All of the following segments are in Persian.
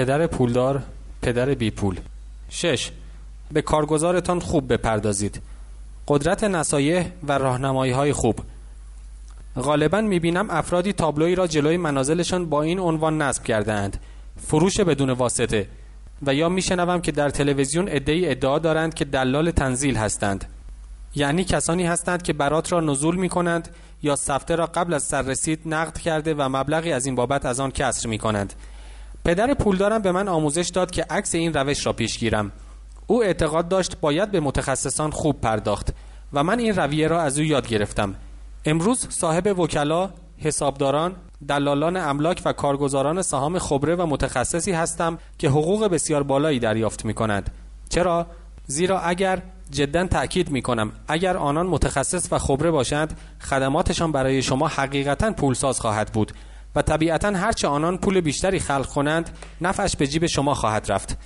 پدر پولدار پدر بی پول. شش. به کارگزارتان خوب بپردازید. قدرت نصایح و راهنمایی های خوب. غالبا می‌بینم افرادی تابلوی را جلوی منازلشان با این عنوان نصب کردهاند. فروش بدون واسطه. و یا میشنوم که در تلویزیون ادعی ادعا دارند که دلال تنزیل هستند. یعنی کسانی هستند که برات را نزول می کنند یا سفته را قبل از سررسید نقد کرده و مبلغی از این بابت از آن کسر می کنند پدر پولدارم به من آموزش داد که عکس این روش را پیش گیرم. او اعتقاد داشت باید به متخصصان خوب پرداخت و من این رویه را از او یاد گرفتم. امروز صاحب وکلا حسابداران دلالان املاک و کارگزاران سهام خبره و متخصصی هستم که حقوق بسیار بالایی دریافت می کنند چرا؟ زیرا اگر جدا تأکید می کنم اگر آنان متخصص و خبره باشند خدماتشان برای شما حقیقتا پولساز خواهد بود. و طبیعتا هرچه آنان پول بیشتری خلق کنند نفعش به جیب شما خواهد رفت.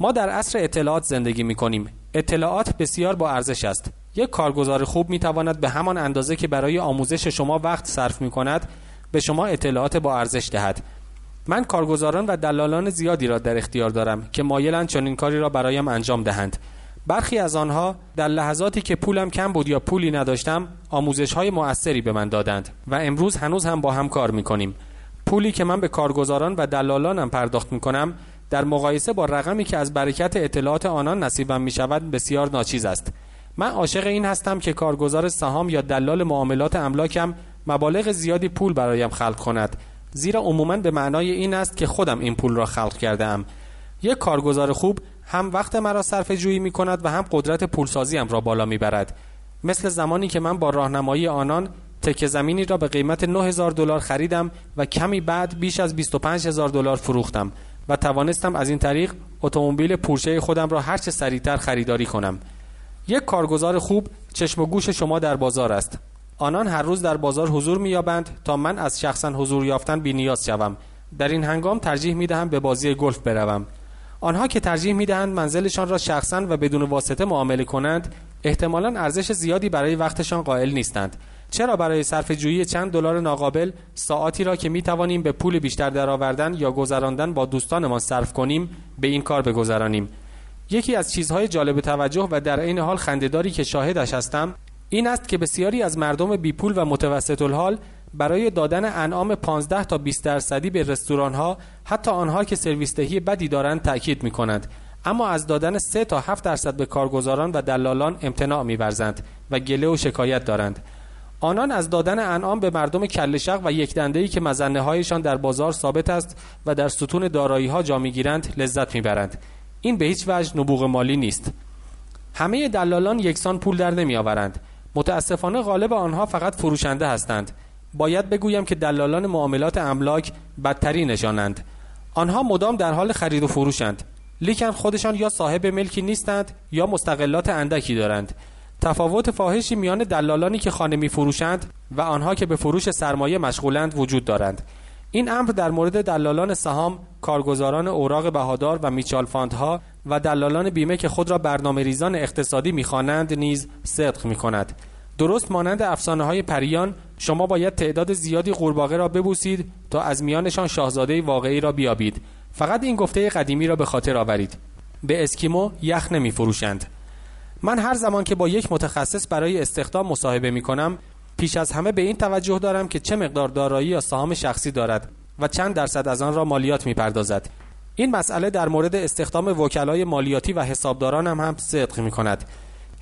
ما در عصر اطلاعات زندگی می کنیم اطلاعات بسیار با ارزش است. یک کارگزار خوب می تواند به همان اندازه که برای آموزش شما وقت صرف می کند به شما اطلاعات با ارزش دهد. من کارگزاران و دلالان زیادی را در اختیار دارم که مایلند چنین کاری را برایم انجام دهند. برخی از آنها در لحظاتی که پولم کم بود یا پولی نداشتم آموزش های مؤثری به من دادند و امروز هنوز هم با هم کار می کنیم پولی که من به کارگزاران و دلالانم پرداخت می کنم در مقایسه با رقمی که از برکت اطلاعات آنان نصیبم می شود بسیار ناچیز است. من عاشق این هستم که کارگزار سهام یا دلال معاملات املاکم مبالغ زیادی پول برایم خلق کند. زیرا عموما به معنای این است که خودم این پول را خلق کرده ام یک کارگزار خوب هم وقت مرا صرف جویی می کند و هم قدرت پولسازی را بالا می برد مثل زمانی که من با راهنمایی آنان تکه زمینی را به قیمت 9000 دلار خریدم و کمی بعد بیش از 25000 دلار فروختم و توانستم از این طریق اتومبیل پورشه خودم را هرچه سریعتر خریداری کنم. یک کارگزار خوب چشم و گوش شما در بازار است. آنان هر روز در بازار حضور مییابند تا من از شخصا حضور یافتن بینیاز شوم. در این هنگام ترجیح می دهم به بازی گلف بروم. آنها که ترجیح می دهند منزلشان را شخصا و بدون واسطه معامله کنند احتمالا ارزش زیادی برای وقتشان قائل نیستند. چرا برای صرف جویی چند دلار ناقابل ساعتی را که می توانیم به پول بیشتر درآوردن یا گذراندن با دوستانمان صرف کنیم به این کار بگذرانیم؟ یکی از چیزهای جالب توجه و در عین حال خندهداری که شاهدش هستم این است که بسیاری از مردم بی پول و متوسط الحال برای دادن انعام 15 تا 20 درصدی به رستوران ها حتی آنها که سرویس دهی بدی دارند تاکید می کنند اما از دادن 3 تا 7 درصد به کارگزاران و دلالان امتناع می‌ورزند و گله و شکایت دارند. آنان از دادن انعام به مردم کلشق و یک ای که مزنه هایشان در بازار ثابت است و در ستون دارایی ها جا می‌گیرند لذت می‌برند. این به هیچ وجه نبوغ مالی نیست. همه دلالان یکسان پول در نمیآورند. متاسفانه غالب آنها فقط فروشنده هستند. باید بگویم که دلالان معاملات املاک بدتری نشانند. آنها مدام در حال خرید و فروشند. لیکن خودشان یا صاحب ملکی نیستند یا مستقلات اندکی دارند. تفاوت فاحشی میان دلالانی که خانه می فروشند و آنها که به فروش سرمایه مشغولند وجود دارند. این امر در مورد دلالان سهام، کارگزاران اوراق بهادار و میچال فاندها و دلالان بیمه که خود را برنامه ریزان اقتصادی می‌خوانند نیز صدق می کند. درست مانند افسانه های پریان شما باید تعداد زیادی قورباغه را ببوسید تا از میانشان شاهزاده واقعی را بیابید فقط این گفته قدیمی را به خاطر آورید به اسکیمو یخ نمی فروشند من هر زمان که با یک متخصص برای استخدام مصاحبه می کنم پیش از همه به این توجه دارم که چه مقدار دارایی یا سهام شخصی دارد و چند درصد از آن را مالیات می پردازد. این مسئله در مورد استخدام وکلای مالیاتی و حسابداران هم, هم صدق می کند.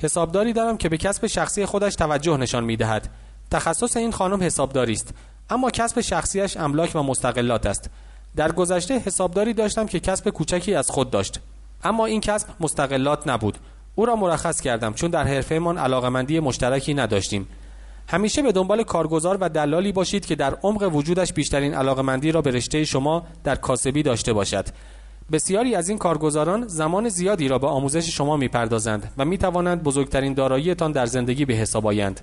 حسابداری دارم که به کسب شخصی خودش توجه نشان می دهد. تخصص این خانم حسابداری است. اما کسب شخصیش املاک و مستقلات است. در گذشته حسابداری داشتم که کسب کوچکی از خود داشت. اما این کسب مستقلات نبود. او را مرخص کردم چون در حرفهمان علاقمندی مشترکی نداشتیم. همیشه به دنبال کارگزار و دلالی باشید که در عمق وجودش بیشترین علاقمندی را به رشته شما در کاسبی داشته باشد. بسیاری از این کارگزاران زمان زیادی را به آموزش شما می‌پردازند و می توانند بزرگترین داراییتان در زندگی به حساب آیند.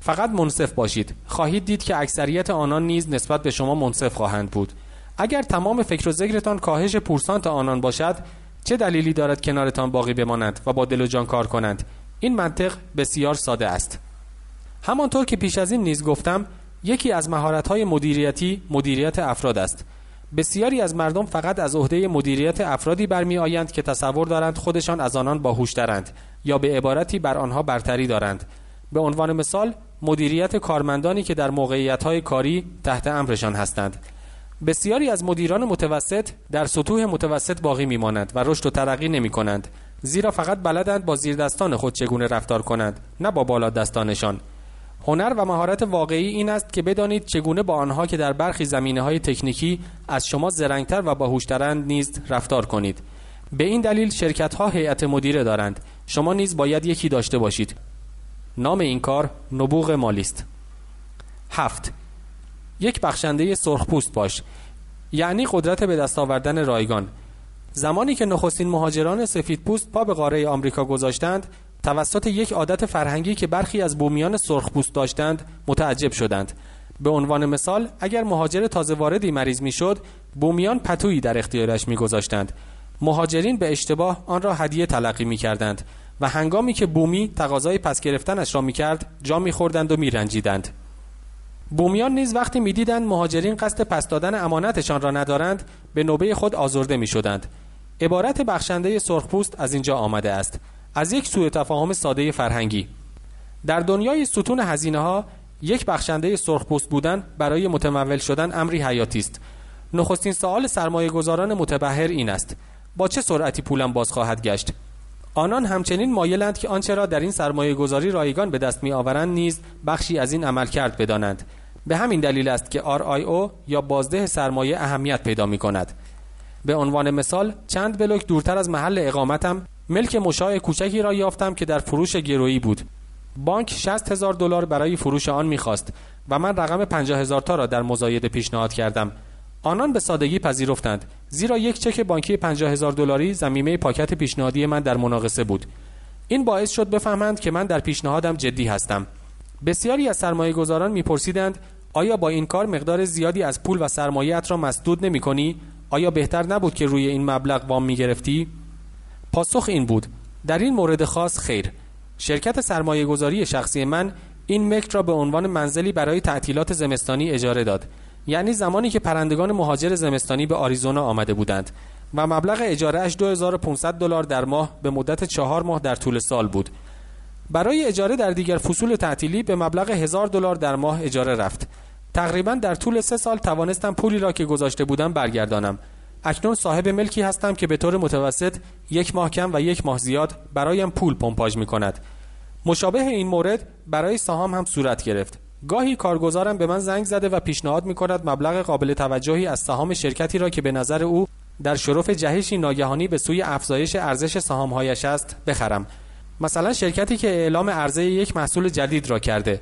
فقط منصف باشید. خواهید دید که اکثریت آنان نیز نسبت به شما منصف خواهند بود. اگر تمام فکر و ذکرتان کاهش پورسانت آنان باشد چه دلیلی دارد کنارتان باقی بمانند و با دل و جان کار کنند؟ این منطق بسیار ساده است. همانطور که پیش از این نیز گفتم یکی از مهارت‌های مدیریتی مدیریت افراد است. بسیاری از مردم فقط از عهده مدیریت افرادی برمی آیند که تصور دارند خودشان از آنان باهوشترند یا به عبارتی بر آنها برتری دارند. به عنوان مثال مدیریت کارمندانی که در موقعیت کاری تحت امرشان هستند. بسیاری از مدیران متوسط در سطوح متوسط باقی میمانند و رشد و ترقی نمی کنند زیرا فقط بلدند با زیردستان خود چگونه رفتار کنند نه با بالا دستانشان هنر و مهارت واقعی این است که بدانید چگونه با آنها که در برخی زمینه های تکنیکی از شما زرنگتر و باهوشترند نیز رفتار کنید. به این دلیل شرکت ها هیئت مدیره دارند. شما نیز باید یکی داشته باشید. نام این کار نبوغ مالی است هفت. یک بخشنده سرخپوست باش. یعنی قدرت به دست آوردن رایگان. زمانی که نخستین مهاجران سفید پوست پا به قاره آمریکا گذاشتند توسط یک عادت فرهنگی که برخی از بومیان سرخپوست داشتند متعجب شدند. به عنوان مثال اگر مهاجر تازه واردی مریض می‌شد بومیان پتویی در اختیارش میگذاشتند. مهاجرین به اشتباه آن را هدیه تلقی می کردند و هنگامی که بومی تقاضای پس گرفتنش را می کرد جا می خوردند و می رنجیدند. بومیان نیز وقتی می‌دیدند مهاجرین قصد پس دادن امانتشان را ندارند به نوبه خود آزرده می شدند. عبارت بخشنده سرخپوست از اینجا آمده است. از یک سوء تفاهم ساده فرهنگی. در دنیای ستون هزینه ها یک بخشنده سرخپوست بودن برای متمول شدن امری حیاتی است. نخستین سوال سرمایه گذاران متبهر این است. با چه سرعتی پولم باز خواهد گشت؟ آنان همچنین مایلند که آنچه را در این سرمایه گذاری رایگان به دست می آورند نیز بخشی از این عمل کرد بدانند. به همین دلیل است که RIO یا بازده سرمایه اهمیت پیدا می کند به عنوان مثال چند بلوک دورتر از محل اقامتم ملک مشاع کوچکی را یافتم که در فروش گرویی بود. بانک 60 هزار دلار برای فروش آن می‌خواست و من رقم 50 هزار تا را در مزایده پیشنهاد کردم. آنان به سادگی پذیرفتند. زیرا یک چک بانکی 50 هزار دلاری زمینه پاکت پیشنهادی من در مناقصه بود این باعث شد بفهمند که من در پیشنهادم جدی هستم بسیاری از سرمایه گذاران میپرسیدند آیا با این کار مقدار زیادی از پول و سرمایهات را مسدود نمی کنی؟ آیا بهتر نبود که روی این مبلغ وام می گرفتی؟ پاسخ این بود در این مورد خاص خیر شرکت سرمایه گذاری شخصی من این ملک را به عنوان منزلی برای تعطیلات زمستانی اجاره داد یعنی زمانی که پرندگان مهاجر زمستانی به آریزونا آمده بودند و مبلغ اجاره اش 2500 دلار در ماه به مدت چهار ماه در طول سال بود. برای اجاره در دیگر فصول تعطیلی به مبلغ هزار دلار در ماه اجاره رفت. تقریبا در طول سه سال توانستم پولی را که گذاشته بودم برگردانم. اکنون صاحب ملکی هستم که به طور متوسط یک ماه کم و یک ماه زیاد برایم پول پمپاژ می کند مشابه این مورد برای سهام هم صورت گرفت. گاهی کارگزارم به من زنگ زده و پیشنهاد می کند مبلغ قابل توجهی از سهام شرکتی را که به نظر او در شرف جهشی ناگهانی به سوی افزایش ارزش سهامهایش است بخرم. مثلا شرکتی که اعلام عرضه یک محصول جدید را کرده.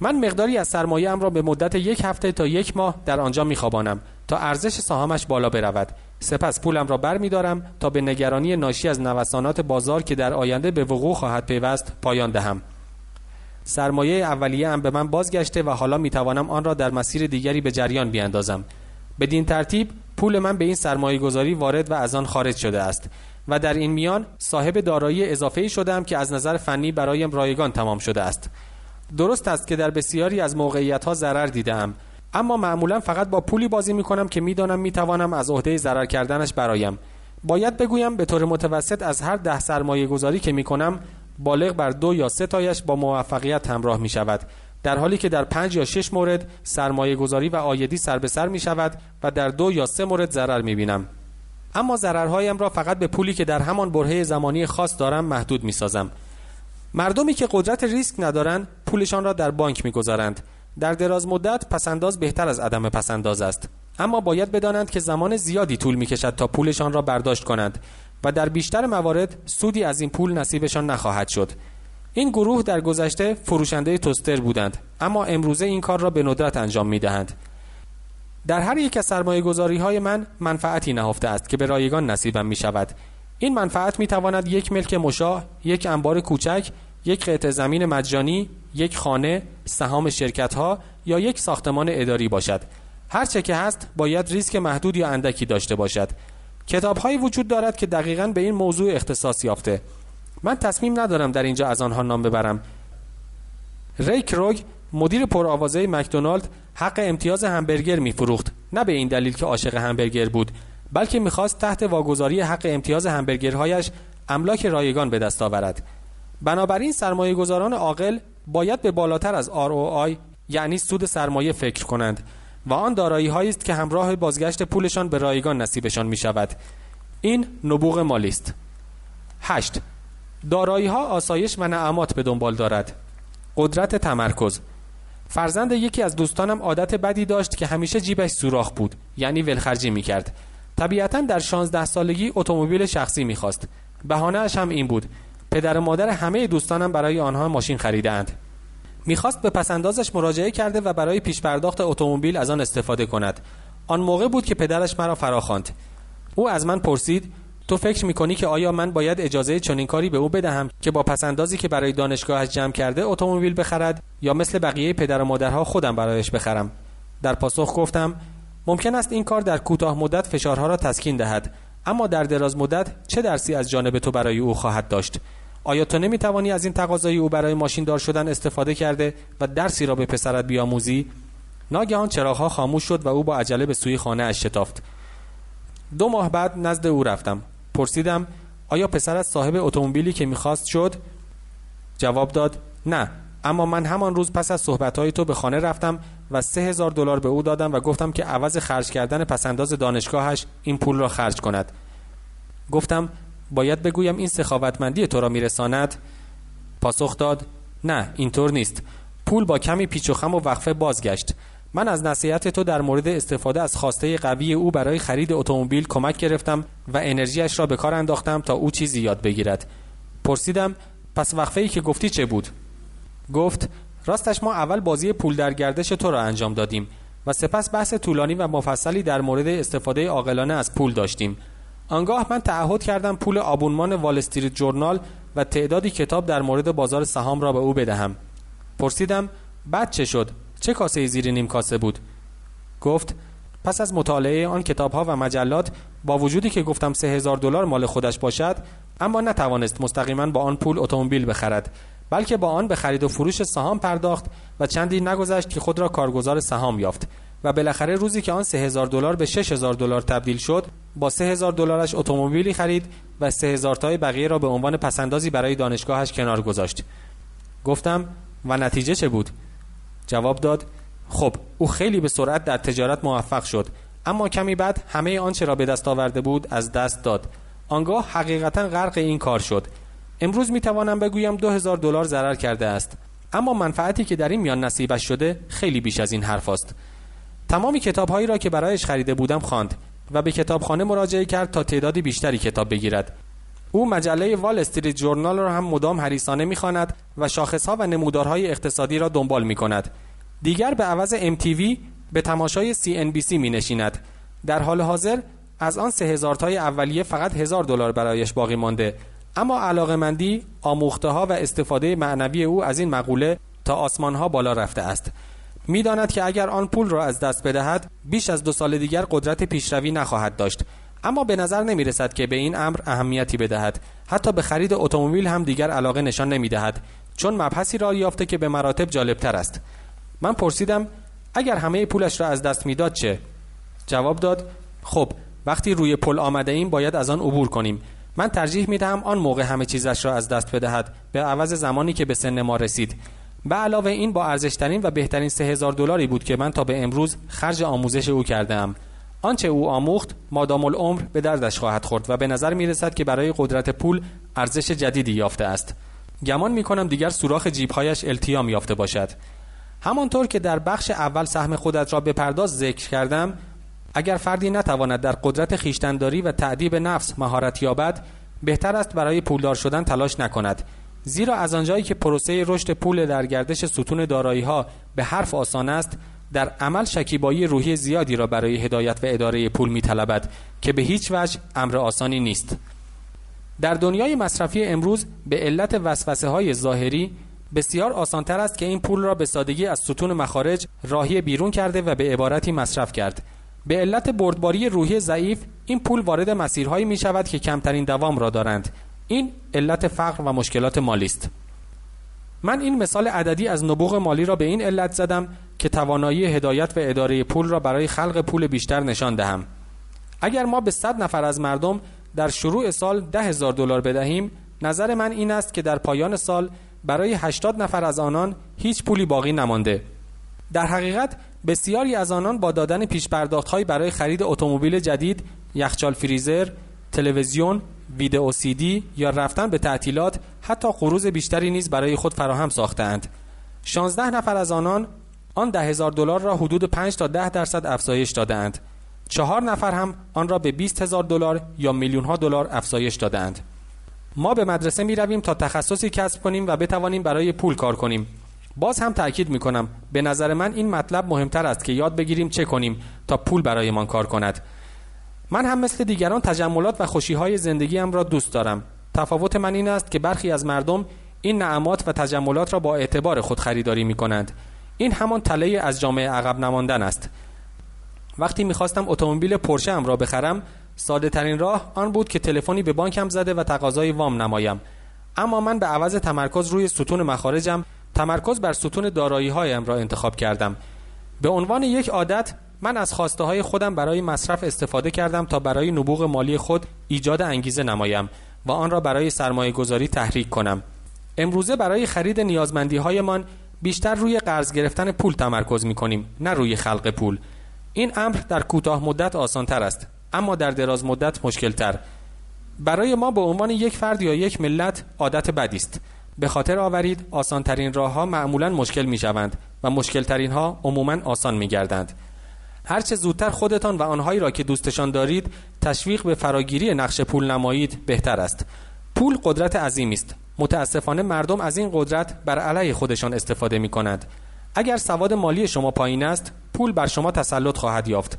من مقداری از سرمایه ام را به مدت یک هفته تا یک ماه در آنجا میخوابانم تا ارزش سهامش بالا برود. سپس پولم را بر می دارم تا به نگرانی ناشی از نوسانات بازار که در آینده به وقوع خواهد پیوست پایان دهم. سرمایه اولیه ام به من بازگشته و حالا می توانم آن را در مسیر دیگری به جریان بیاندازم. بدین ترتیب پول من به این سرمایه گذاری وارد و از آن خارج شده است و در این میان صاحب دارایی اضافه شدم که از نظر فنی برایم رایگان تمام شده است. درست است که در بسیاری از موقعیت ها ضرر دیدم اما معمولا فقط با پولی بازی می کنم که می‌دانم می توانم از عهده ضرر کردنش برایم. باید بگویم به طور متوسط از هر ده سرمایه گذاری که می کنم بالغ بر دو یا سه تایش با موفقیت همراه می شود در حالی که در پنج یا شش مورد سرمایه گذاری و آیدی سر به سر می شود و در دو یا سه مورد ضرر می بینم اما ضررهایم را فقط به پولی که در همان برهه زمانی خاص دارم محدود می سازم مردمی که قدرت ریسک ندارند پولشان را در بانک می‌گذارند. در دراز مدت پسنداز بهتر از عدم پسنداز است. اما باید بدانند که زمان زیادی طول می‌کشد تا پولشان را برداشت کنند. و در بیشتر موارد سودی از این پول نصیبشان نخواهد شد این گروه در گذشته فروشنده توستر بودند اما امروزه این کار را به ندرت انجام می‌دهند در هر یک از سرمایه گذاری های من منفعتی نهفته است که به رایگان نصیبم می شود این منفعت می تواند یک ملک مشاه، یک انبار کوچک، یک قطع زمین مجانی، یک خانه، سهام شرکت ها یا یک ساختمان اداری باشد. هر چه که هست باید ریسک محدود یا اندکی داشته باشد. کتاب هایی وجود دارد که دقیقا به این موضوع اختصاص یافته. من تصمیم ندارم در اینجا از آنها نام ببرم. ریک روگ مدیر پرآوازه مکدونالد حق امتیاز همبرگر می فروخت نه به این دلیل که عاشق همبرگر بود بلکه می‌خواست تحت واگذاری حق امتیاز همبرگرهایش املاک رایگان به دست آورد بنابراین سرمایه گذاران عاقل باید به بالاتر از ROI یعنی سود سرمایه فکر کنند و آن دارایی است که همراه بازگشت پولشان به رایگان نصیبشان می شود این نبوغ مالی است. 8 دارایی ها آسایش و نعمات به دنبال دارد. قدرت تمرکز. فرزند یکی از دوستانم عادت بدی داشت که همیشه جیبش سوراخ بود یعنی ولخرجی می‌کرد. طبیعتا در 16 سالگی اتومبیل شخصی می‌خواست. بهانهاش هم این بود. پدر و مادر همه دوستانم برای آنها ماشین خریدند می‌خواست به پسندازش مراجعه کرده و برای پیش پرداخت اتومبیل از آن استفاده کند. آن موقع بود که پدرش مرا فراخواند. او از من پرسید تو فکر می‌کنی که آیا من باید اجازه چنین کاری به او بدهم که با پسندازی که برای دانشگاهش جمع کرده اتومبیل بخرد یا مثل بقیه پدر و مادرها خودم برایش بخرم؟ در پاسخ گفتم ممکن است این کار در کوتاه مدت فشارها را تسکین دهد اما در دراز مدت چه درسی از جانب تو برای او خواهد داشت؟ آیا تو نمی‌توانی از این تقاضای او برای ماشین دار شدن استفاده کرده و درسی را به پسرت بیاموزی؟ ناگهان چراغها خاموش شد و او با عجله به سوی خانه اش شتافت. دو ماه بعد نزد او رفتم. پرسیدم آیا پسرت صاحب اتومبیلی که می‌خواست شد؟ جواب داد نه. اما من همان روز پس از صحبتهای تو به خانه رفتم و سه هزار دلار به او دادم و گفتم که عوض خرج کردن پسنداز دانشگاهش این پول را خرج کند. گفتم باید بگویم این سخاوتمندی تو را میرساند. پاسخ داد نه اینطور نیست. پول با کمی پیچ و خم و وقفه بازگشت. من از نصیحت تو در مورد استفاده از خواسته قوی او برای خرید اتومبیل کمک گرفتم و انرژیش را به کار انداختم تا او چیزی یاد بگیرد. پرسیدم پس وقفه ای که گفتی چه بود؟ گفت راستش ما اول بازی پول در گردش تو را انجام دادیم و سپس بحث طولانی و مفصلی در مورد استفاده عاقلانه از پول داشتیم. آنگاه من تعهد کردم پول آبونمان وال استریت جورنال و تعدادی کتاب در مورد بازار سهام را به او بدهم. پرسیدم بعد چه شد؟ چه کاسه زیر نیم کاسه بود؟ گفت پس از مطالعه آن کتاب ها و مجلات با وجودی که گفتم سه هزار دلار مال خودش باشد اما نتوانست مستقیما با آن پول اتومبیل بخرد بلکه با آن به خرید و فروش سهام پرداخت و چندی نگذشت که خود را کارگزار سهام یافت. و بالاخره روزی که آن سه هزار دلار به شش هزار دلار تبدیل شد با سه هزار دلارش اتومبیلی خرید و سه هزار تای بقیه را به عنوان پسندازی برای دانشگاهش کنار گذاشت. گفتم و نتیجه چه بود؟ جواب داد خب او خیلی به سرعت در تجارت موفق شد اما کمی بعد همه آنچه را به دست آورده بود از دست داد. آنگاه حقیقتا غرق این کار شد. امروز می توانم بگویم دو هزار دلار ضرر کرده است اما منفعتی که در این میان نصیبش شده خیلی بیش از این حرف است. تمامی کتاب هایی را که برایش خریده بودم خواند و به کتابخانه مراجعه کرد تا تعدادی بیشتری کتاب بگیرد او مجله وال استریت جورنال را هم مدام حریصانه می‌خواند و شاخصها و نمودارهای اقتصادی را دنبال می کند. دیگر به عوض MTV به تماشای CNBC می نشیند. در حال حاضر از آن سه هزار تای اولیه فقط هزار دلار برایش باقی مانده اما علاقه مندی آموخته ها و استفاده معنوی او از این مقوله تا آسمان ها بالا رفته است می‌داند که اگر آن پول را از دست بدهد بیش از دو سال دیگر قدرت پیشروی نخواهد داشت. اما به نظر نمی رسد که به این امر اهمیتی بدهد. حتی به خرید اتومبیل هم دیگر علاقه نشان نمی دهد چون مبحثی را یافته که به مراتب جالبتر است. من پرسیدم اگر همه پولش را از دست می‌داد چه؟ جواب داد خب وقتی روی پل آمده ایم باید از آن عبور کنیم. من ترجیح می دهم آن موقع همه چیزش را از دست بدهد به عوض زمانی که به سن ما رسید. به علاوه این با ارزشترین و بهترین سه هزار دلاری بود که من تا به امروز خرج آموزش او کردم آنچه او آموخت مادام العمر به دردش خواهد خورد و به نظر می رسد که برای قدرت پول ارزش جدیدی یافته است. گمان می کنم دیگر سوراخ جیبهایش التیام یافته باشد. همانطور که در بخش اول سهم خودت را بپرداز ذکر کردم اگر فردی نتواند در قدرت خیشتنداری و تعدیب نفس مهارت یابد بهتر است برای پولدار شدن تلاش نکند. زیرا از آنجایی که پروسه رشد پول در گردش ستون دارایی ها به حرف آسان است در عمل شکیبایی روحی زیادی را برای هدایت و اداره پول می طلبد که به هیچ وجه امر آسانی نیست. در دنیای مصرفی امروز به علت وسوسه های ظاهری بسیار آسانتر است که این پول را به سادگی از ستون مخارج راهی بیرون کرده و به عبارتی مصرف کرد. به علت بردباری روحی ضعیف این پول وارد مسیرهایی می شود که کمترین دوام را دارند. این علت فقر و مشکلات مالی است. من این مثال عددی از نبوغ مالی را به این علت زدم که توانایی هدایت و اداره پول را برای خلق پول بیشتر نشان دهم. اگر ما به صد نفر از مردم در شروع سال ده هزار دلار بدهیم نظر من این است که در پایان سال برای 80 نفر از آنان هیچ پولی باقی نمانده. در حقیقت بسیاری از آنان با دادن پیش برای خرید اتومبیل جدید، یخچال فریزر، تلویزیون، ویدئو سی دی یا رفتن به تعطیلات حتی قروض بیشتری نیز برای خود فراهم ساختند. 16 نفر از آنان آن ده هزار دلار را حدود 5 تا 10 درصد افزایش دادند. چهار نفر هم آن را به 20 هزار دلار یا میلیون ها دلار افزایش دادند. ما به مدرسه می رویم تا تخصصی کسب کنیم و بتوانیم برای پول کار کنیم. باز هم تاکید می کنم به نظر من این مطلب مهمتر است که یاد بگیریم چه کنیم تا پول برایمان کار کند. من هم مثل دیگران تجملات و خوشی های زندگیم را دوست دارم. تفاوت من این است که برخی از مردم این نعمات و تجملات را با اعتبار خود خریداری می کنند. این همان تله از جامعه عقب نماندن است. وقتی می‌خواستم اتومبیل پرشه ام را بخرم ساده ترین راه آن بود که تلفنی به بانکم زده و تقاضای وام نمایم اما من به عوض تمرکز روی ستون مخارجم تمرکز بر ستون دارایی هایم را انتخاب کردم به عنوان یک عادت من از خواسته های خودم برای مصرف استفاده کردم تا برای نبوغ مالی خود ایجاد انگیزه نمایم و آن را برای سرمایه گذاری تحریک کنم. امروزه برای خرید نیازمندی هایمان بیشتر روی قرض گرفتن پول تمرکز می کنیم نه روی خلق پول. این امر در کوتاه مدت آسان تر است اما در دراز مدت مشکل تر برای ما به عنوان یک فرد یا یک ملت عادت بدی است. به خاطر آورید آسان ترین راه ها معمولا مشکل می شوند و مشکل ترین ها عموما آسان می گردند هرچه زودتر خودتان و آنهایی را که دوستشان دارید تشویق به فراگیری نقش پول نمایید بهتر است. پول قدرت عظیمی است. متاسفانه مردم از این قدرت بر علیه خودشان استفاده می کنند اگر سواد مالی شما پایین است پول بر شما تسلط خواهد یافت.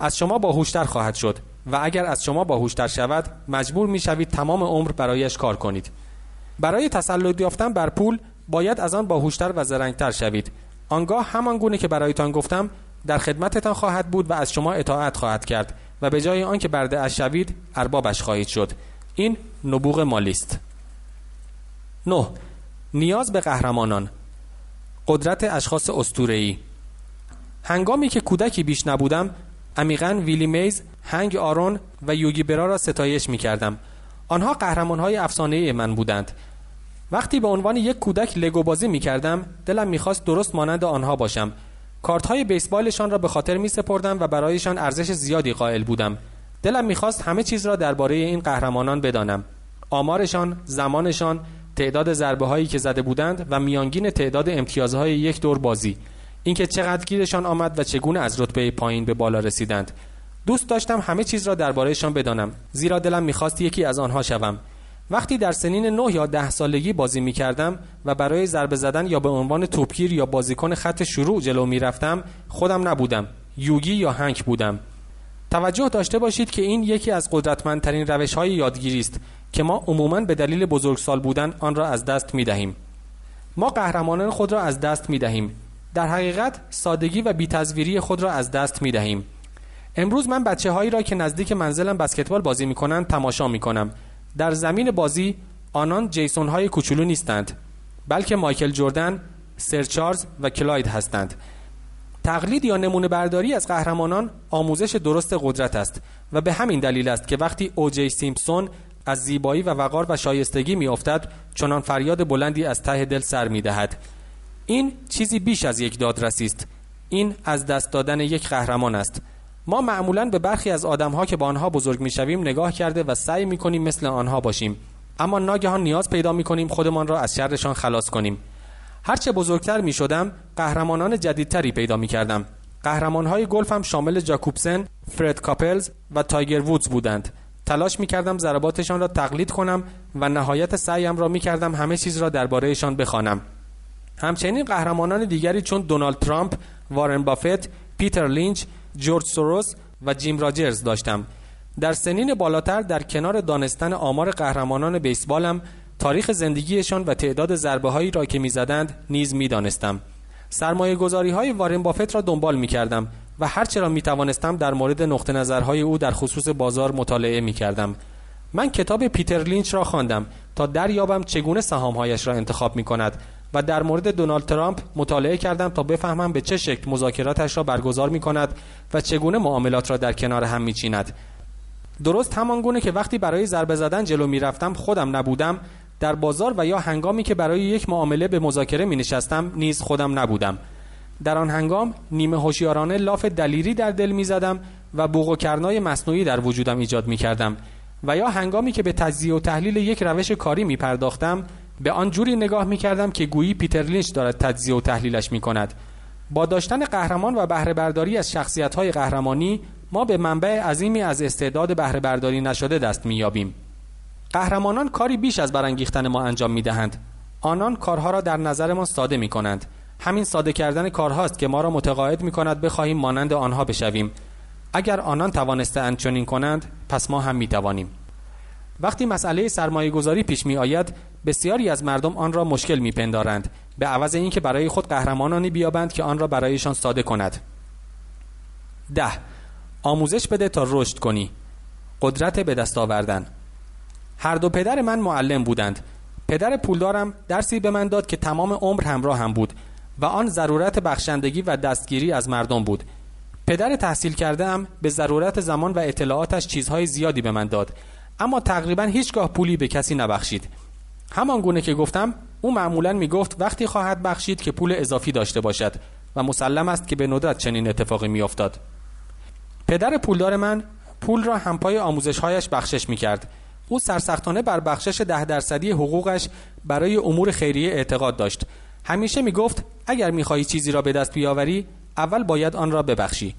از شما باهوشتر خواهد شد و اگر از شما باهوشتر شود مجبور می شوید تمام عمر برایش کار کنید. برای تسلط یافتن بر پول باید از آن باهوشتر و زرنگتر شوید. آنگاه همان گونه که برایتان گفتم در خدمتتان خواهد بود و از شما اطاعت خواهد کرد و به جای آنکه برده اش شوید اربابش خواهید شد این نبوغ مالی است 9 نیاز به قهرمانان قدرت اشخاص اسطوره‌ای هنگامی که کودکی بیش نبودم عمیقا ویلی میز، هنگ آرون و یوگی برا را ستایش می کردم. آنها قهرمان های من بودند. وقتی به عنوان یک کودک لگو بازی می کردم دلم می‌خواست درست مانند آنها باشم. کارت های بیسبالشان را به خاطر می سپردم و برایشان ارزش زیادی قائل بودم. دلم می‌خواست همه چیز را درباره این قهرمانان بدانم. آمارشان، زمانشان، تعداد ضربه هایی که زده بودند و میانگین تعداد امتیازهای یک دور بازی اینکه چقدر گیرشان آمد و چگونه از رتبه پایین به بالا رسیدند دوست داشتم همه چیز را دربارهشان بدانم زیرا دلم می‌خواست یکی از آنها شوم وقتی در سنین نه یا ده سالگی بازی می کردم و برای ضربه زدن یا به عنوان توپگیر یا بازیکن خط شروع جلو می رفتم خودم نبودم. یوگی یا هنک بودم. توجه داشته باشید که این یکی از قدرتمندترین روش های یادگیری است که ما عموما به دلیل بزرگسال بودن آن را از دست می دهیم ما قهرمانان خود را از دست می دهیم در حقیقت سادگی و بیتزویری خود را از دست می دهیم امروز من بچه هایی را که نزدیک منزلم بسکتبال بازی می کنند تماشا می کنم در زمین بازی آنان جیسون های کوچولو نیستند بلکه مایکل جردن، سر چارلز و کلاید هستند. تقلید یا نمونه برداری از قهرمانان آموزش درست قدرت است و به همین دلیل است که وقتی اوجی سیمپسون از زیبایی و وقار و شایستگی میافتد چنان فریاد بلندی از ته دل سر می‌دهد. این چیزی بیش از یک دادرسی است. این از دست دادن یک قهرمان است. ما معمولا به برخی از آدمها که با آنها بزرگ می‌شویم نگاه کرده و سعی می‌کنیم مثل آنها باشیم. اما ناگهان نیاز پیدا می‌کنیم خودمان را از شرشان خلاص کنیم. هرچه بزرگتر می شدم قهرمانان جدیدتری پیدا می کردم قهرمان های گلف هم شامل جاکوبسن، فرد کاپلز و تایگر وودز بودند. تلاش می کردم ضرباتشان را تقلید کنم و نهایت سعیم را می کردم همه چیز را دربارهشان بخوانم. همچنین قهرمانان دیگری چون دونالد ترامپ، وارن بافت، پیتر لینچ، جورج سوروس و جیم راجرز داشتم. در سنین بالاتر در کنار دانستن آمار قهرمانان بیسبالم تاریخ زندگیشان و تعداد ضربه هایی را که می‌زدند نیز می‌دانستم. سرمایه گذاری های وارن بافت را دنبال می کردم و هرچه را می توانستم در مورد نقطه نظرهای او در خصوص بازار مطالعه می کردم. من کتاب پیتر لینچ را خواندم تا دریابم چگونه سهامهایش را انتخاب می کند و در مورد دونالد ترامپ مطالعه کردم تا بفهمم به چه شکل مذاکراتش را برگزار می کند و چگونه معاملات را در کنار هم می چیند. درست همان گونه که وقتی برای ضربه زدن جلو می رفتم خودم نبودم در بازار و یا هنگامی که برای یک معامله به مذاکره می نشستم نیز خودم نبودم در آن هنگام نیمه هوشیارانه لاف دلیری در دل می زدم و بوق و کرنای مصنوعی در وجودم ایجاد می کردم و یا هنگامی که به تجزیه و تحلیل یک روش کاری می پرداختم به آن جوری نگاه می کردم که گویی پیتر لینچ دارد تجزیه و تحلیلش می کند با داشتن قهرمان و بهره برداری از شخصیت های قهرمانی ما به منبع عظیمی از استعداد بهره برداری نشده دست می یابیم. قهرمانان کاری بیش از برانگیختن ما انجام می دهند. آنان کارها را در نظرمان ساده می کنند. همین ساده کردن کارهاست که ما را متقاعد می کند بخواهیم مانند آنها بشویم. اگر آنان توانسته چنین کنند پس ما هم می توانیم. وقتی مسئله سرمایه گذاری پیش می آید بسیاری از مردم آن را مشکل می پندارند به عوض اینکه برای خود قهرمانانی بیابند که آن را برایشان ساده کند. ده. آموزش بده تا رشد کنی. قدرت به دست آوردن. هر دو پدر من معلم بودند. پدر پولدارم درسی به من داد که تمام عمر همراه هم بود و آن ضرورت بخشندگی و دستگیری از مردم بود. پدر تحصیل کرده هم به ضرورت زمان و اطلاعاتش چیزهای زیادی به من داد. اما تقریبا هیچگاه پولی به کسی نبخشید همان گونه که گفتم او معمولا می گفت وقتی خواهد بخشید که پول اضافی داشته باشد و مسلم است که به ندرت چنین اتفاقی می افتاد. پدر پولدار من پول را همپای آموزشهایش بخشش می کرد. او سرسختانه بر بخشش ده درصدی حقوقش برای امور خیریه اعتقاد داشت. همیشه می گفت اگر می خواهی چیزی را به دست بیاوری اول باید آن را ببخشی.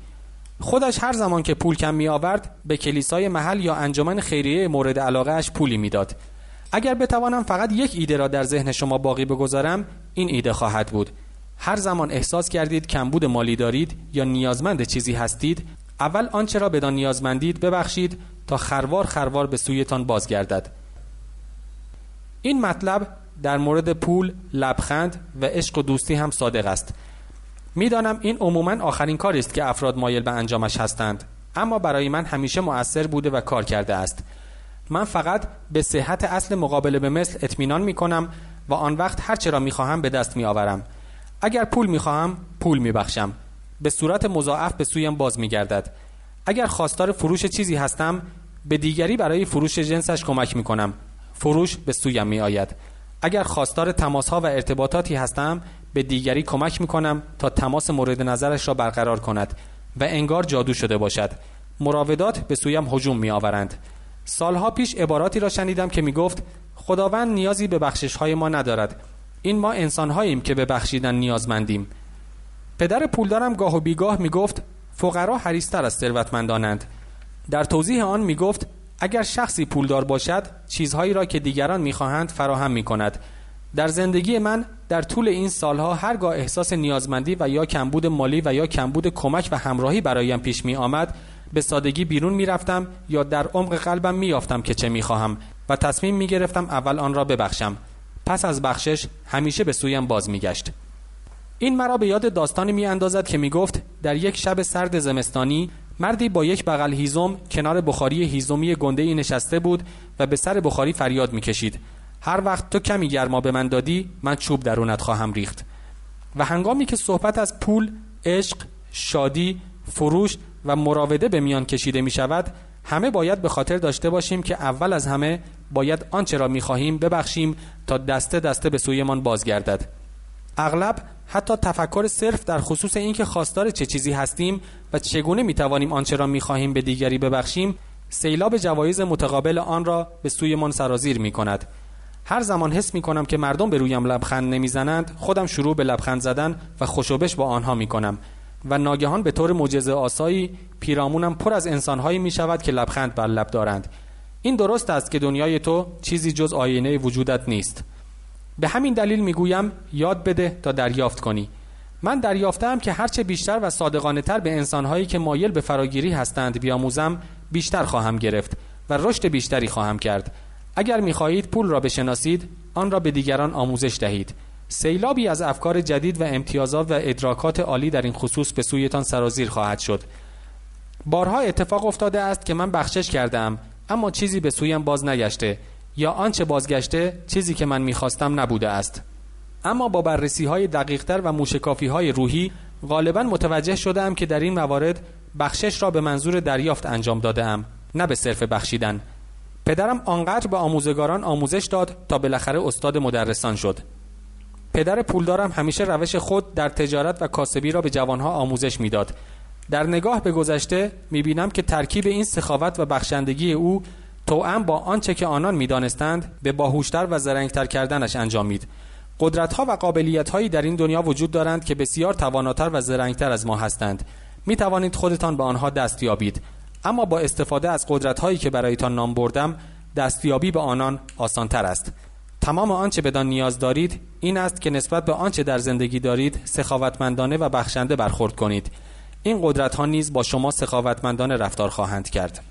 خودش هر زمان که پول کم می آورد به کلیسای محل یا انجمن خیریه مورد علاقه اش پولی می‌داد. اگر بتوانم فقط یک ایده را در ذهن شما باقی بگذارم این ایده خواهد بود. هر زمان احساس کردید کمبود مالی دارید یا نیازمند چیزی هستید اول آنچه را بدان نیازمندید ببخشید تا خروار خروار به سویتان بازگردد. این مطلب در مورد پول، لبخند و عشق و دوستی هم صادق است. می‌دانم این عموما آخرین کاری است که افراد مایل به انجامش هستند. اما برای من همیشه مؤثر بوده و کار کرده است. من فقط به صحت اصل مقابله به مثل اطمینان می کنم و آن وقت هر چرا می خواهم به دست می آورم اگر پول می خواهم پول می بخشم به صورت مضاعف به سویم باز می گردد اگر خواستار فروش چیزی هستم به دیگری برای فروش جنسش کمک می کنم فروش به سویم می آید اگر خواستار تماس ها و ارتباطاتی هستم به دیگری کمک می کنم تا تماس مورد نظرش را برقرار کند و انگار جادو شده باشد. مراودات به سویم هجوم می آورند سالها پیش عباراتی را شنیدم که می گفت خداوند نیازی به بخشش های ما ندارد. این ما انسان هاییم که به بخشیدن نیازمندیم. پدر پولدارم گاه و بیگاه می گفت فقرا حریستر از ثروتمندانند. در توضیح آن می گفت اگر شخصی پولدار باشد چیزهایی را که دیگران می‌خواهند فراهم می کند در زندگی من در طول این سالها هرگاه احساس نیازمندی و یا کمبود مالی و یا کمبود کمک و همراهی برایم پیش می آمد به سادگی بیرون می رفتم یا در عمق قلبم می یافتم که چه می خواهم و تصمیم می گرفتم اول آن را ببخشم پس از بخشش همیشه به سویم باز می گشت. این مرا به یاد داستانی می اندازد که می گفت در یک شب سرد زمستانی مردی با یک بغل هیزم کنار بخاری هیزمی گنده ای نشسته بود و به سر بخاری فریاد می کشید هر وقت تو کمی گرما به من دادی من چوب درونت خواهم ریخت. و هنگامی که صحبت از پول، عشق، شادی، فروش و مراوده به میان کشیده می شود همه باید به خاطر داشته باشیم که اول از همه باید آنچه را می خواهیم ببخشیم تا دسته دسته به سویمان بازگردد. اغلب حتی تفکر صرف در خصوص اینکه خواستار چه چیزی هستیم و چگونه می توانیم آنچه را می خواهیم به دیگری ببخشیم سیلاب جوایز متقابل آن را به سویمان سرازیر می کند هر زمان حس می کنم که مردم به رویم لبخند نمی‌زنند خودم شروع به لبخند زدن و خوشوبش با آنها می کنم و ناگهان به طور معجزه آسایی پیرامونم پر از انسانهایی می شود که لبخند بر لب دارند. این درست است که دنیای تو چیزی جز آینه وجودت نیست. به همین دلیل می‌گویم یاد بده تا دریافت کنی. من دریافتم که هرچه بیشتر و صادقانه تر به انسانهایی که مایل به فراگیری هستند بیاموزم بیشتر خواهم گرفت و رشد بیشتری خواهم کرد. اگر می‌خواهید پول را بشناسید آن را به دیگران آموزش دهید. سیلابی از افکار جدید و امتیازات و ادراکات عالی در این خصوص به سویتان سرازیر خواهد شد. بارها اتفاق افتاده است که من بخشش کردم اما چیزی به سویم باز نگشته یا آنچه بازگشته چیزی که من می‌خواستم نبوده است. اما با بررسی های دقیقتر و موشکافی های روحی غالبا متوجه شدم که در این موارد بخشش را به منظور دریافت انجام داده ام نه به صرف بخشیدن. پدرم آنقدر به آموزگاران آموزش داد تا بالاخره استاد مدرسان شد. پدر پولدارم همیشه روش خود در تجارت و کاسبی را به جوانها آموزش می‌داد. در نگاه به گذشته می‌بینم که ترکیب این سخاوت و بخشندگی او توأم با آنچه که آنان می‌دانستند به باهوشتر و زرنگتر کردنش انجامید قدرتها و قابلیتهایی در این دنیا وجود دارند که بسیار تواناتر و زرنگتر از ما هستند. می توانید خودتان به آنها دست یابید. اما با استفاده از قدرتهایی که برایتان نام بردم دستیابی به آنان آسانتر است. تمام آنچه بدان نیاز دارید این است که نسبت به آنچه در زندگی دارید سخاوتمندانه و بخشنده برخورد کنید. این قدرت ها نیز با شما سخاوتمندانه رفتار خواهند کرد.